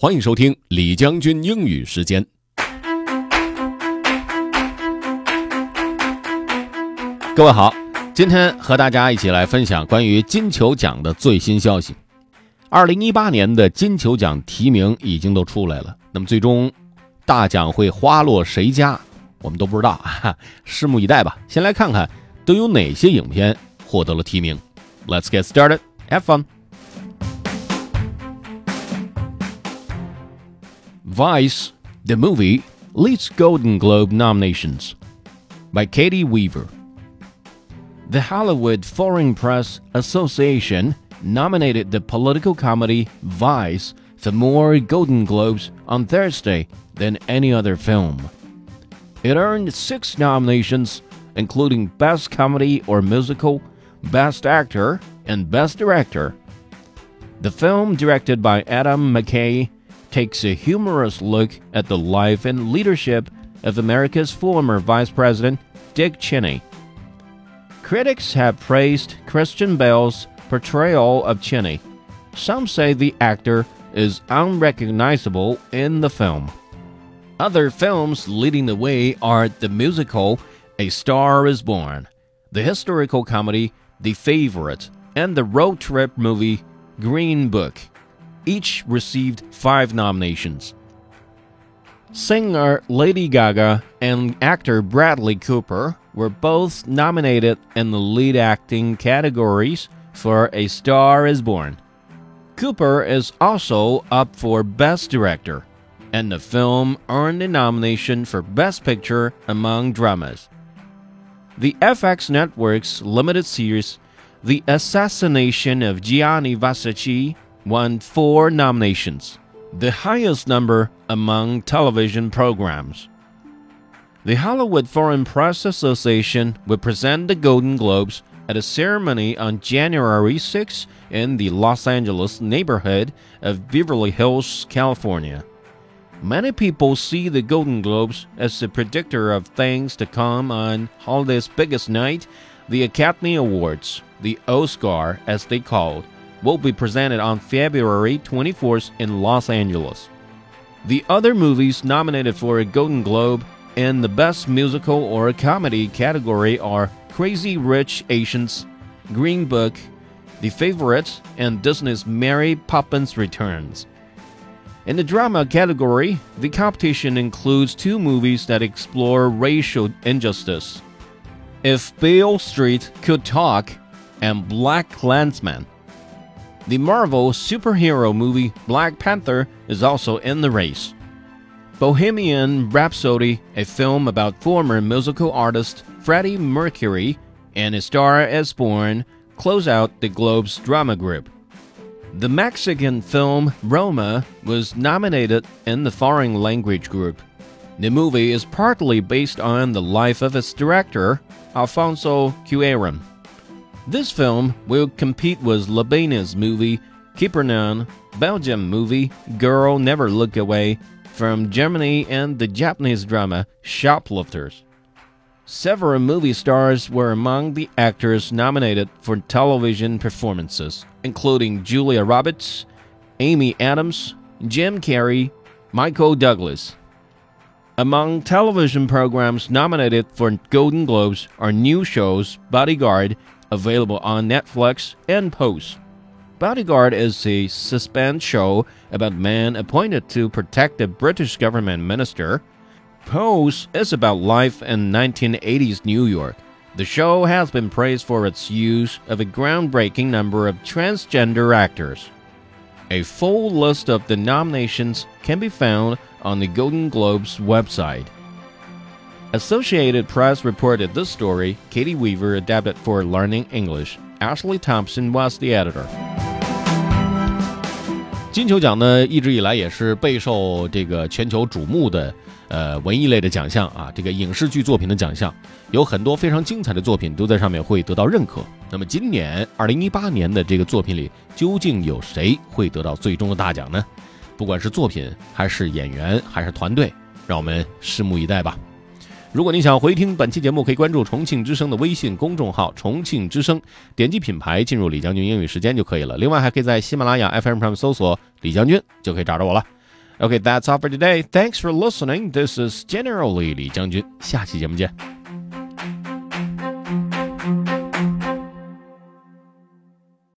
欢迎收听李将军英语时间。各位好，今天和大家一起来分享关于金球奖的最新消息。二零一八年的金球奖提名已经都出来了，那么最终大奖会花落谁家，我们都不知道啊，拭目以待吧。先来看看都有哪些影片获得了提名。Let's get started. Have fun. Vice, the movie, leads Golden Globe nominations by Katie Weaver. The Hollywood Foreign Press Association nominated the political comedy Vice for more Golden Globes on Thursday than any other film. It earned six nominations, including Best Comedy or Musical, Best Actor, and Best Director. The film, directed by Adam McKay, takes a humorous look at the life and leadership of America's former Vice President, Dick Cheney. Critics have praised Christian Bale's portrayal of Cheney. Some say the actor is unrecognizable in the film. Other films leading the way are the musical A Star is Born, the historical comedy The Favorite, and the road trip movie Green Book. Each received five nominations. Singer uh, Lady Gaga and actor Bradley Cooper were both nominated in the lead acting categories for A Star is Born. Cooper is also up for Best Director, and the film earned a nomination for Best Picture among dramas. The FX Network's limited series, The Assassination of Gianni Versace, won four nominations, the highest number among television programs. The Hollywood Foreign Press Association will present the Golden Globes at a ceremony on January 6 in the Los Angeles neighborhood of Beverly Hills, California. Many people see the Golden Globes as a predictor of things to come on Hollywood's biggest night, the Academy Awards, the Oscar as they called, will be presented on February 24th in Los Angeles. The other movies nominated for a Golden Globe in the Best Musical or Comedy category are Crazy Rich Asians, Green Book, The Favorite, and Disney's Mary Poppins Returns. In the drama category, the competition includes two movies that explore racial injustice. If Beale Street Could Talk and BlacKkKlansman. The Marvel superhero movie Black Panther is also in the race. Bohemian Rhapsody, a film about former musical artist Freddie Mercury and A Star is Born, close out the Globe's drama group. The Mexican film Roma was nominated in the foreign language group. The movie is partly based on the life of its director, Alfonso Cuarón. This film will compete with Lebanese movie Capernaum, Belgium movie Girl Never Look Away from Germany, and the Japanese drama Shoplifters. Several movie stars were among the actors nominated for television performances, including Julia Roberts, Amy Adams, Jim Carrey, Michael Douglas. Among television programs nominated for Golden Globes are new shows Bodyguard, available on Netflix, and Pose. Bodyguard is a suspense show about a man appointed to protect a British government minister. Pose is about life in 1980s New York. The show has been praised for its use of a groundbreaking number of transgender actors. A full list of the nominations can be found on the Golden Globes website. Associated Press reported this story. Katie Weaver adapted for Learning English. Ashley Thompson was the editor. 金球奖呢，一直以来也是备受这个全球瞩目的呃文艺类的奖项啊，这个影视剧作品的奖项，有很多非常精彩的作品都在上面会得到认可。那么今年二零一八年的这个作品里，究竟有谁会得到最终的大奖呢？不管是作品，还是演员，还是团队，让我们拭目以待吧。如果您想回听本期节目，可以关注重庆之声的微信公众号“重庆之声”，点击品牌进入李将军英语时间就可以了。另外，还可以在喜马拉雅 FM 上搜索“李将军”，就可以找着我了。OK，that's all for today. Thanks for listening. This is generally 李将军，下期节目见。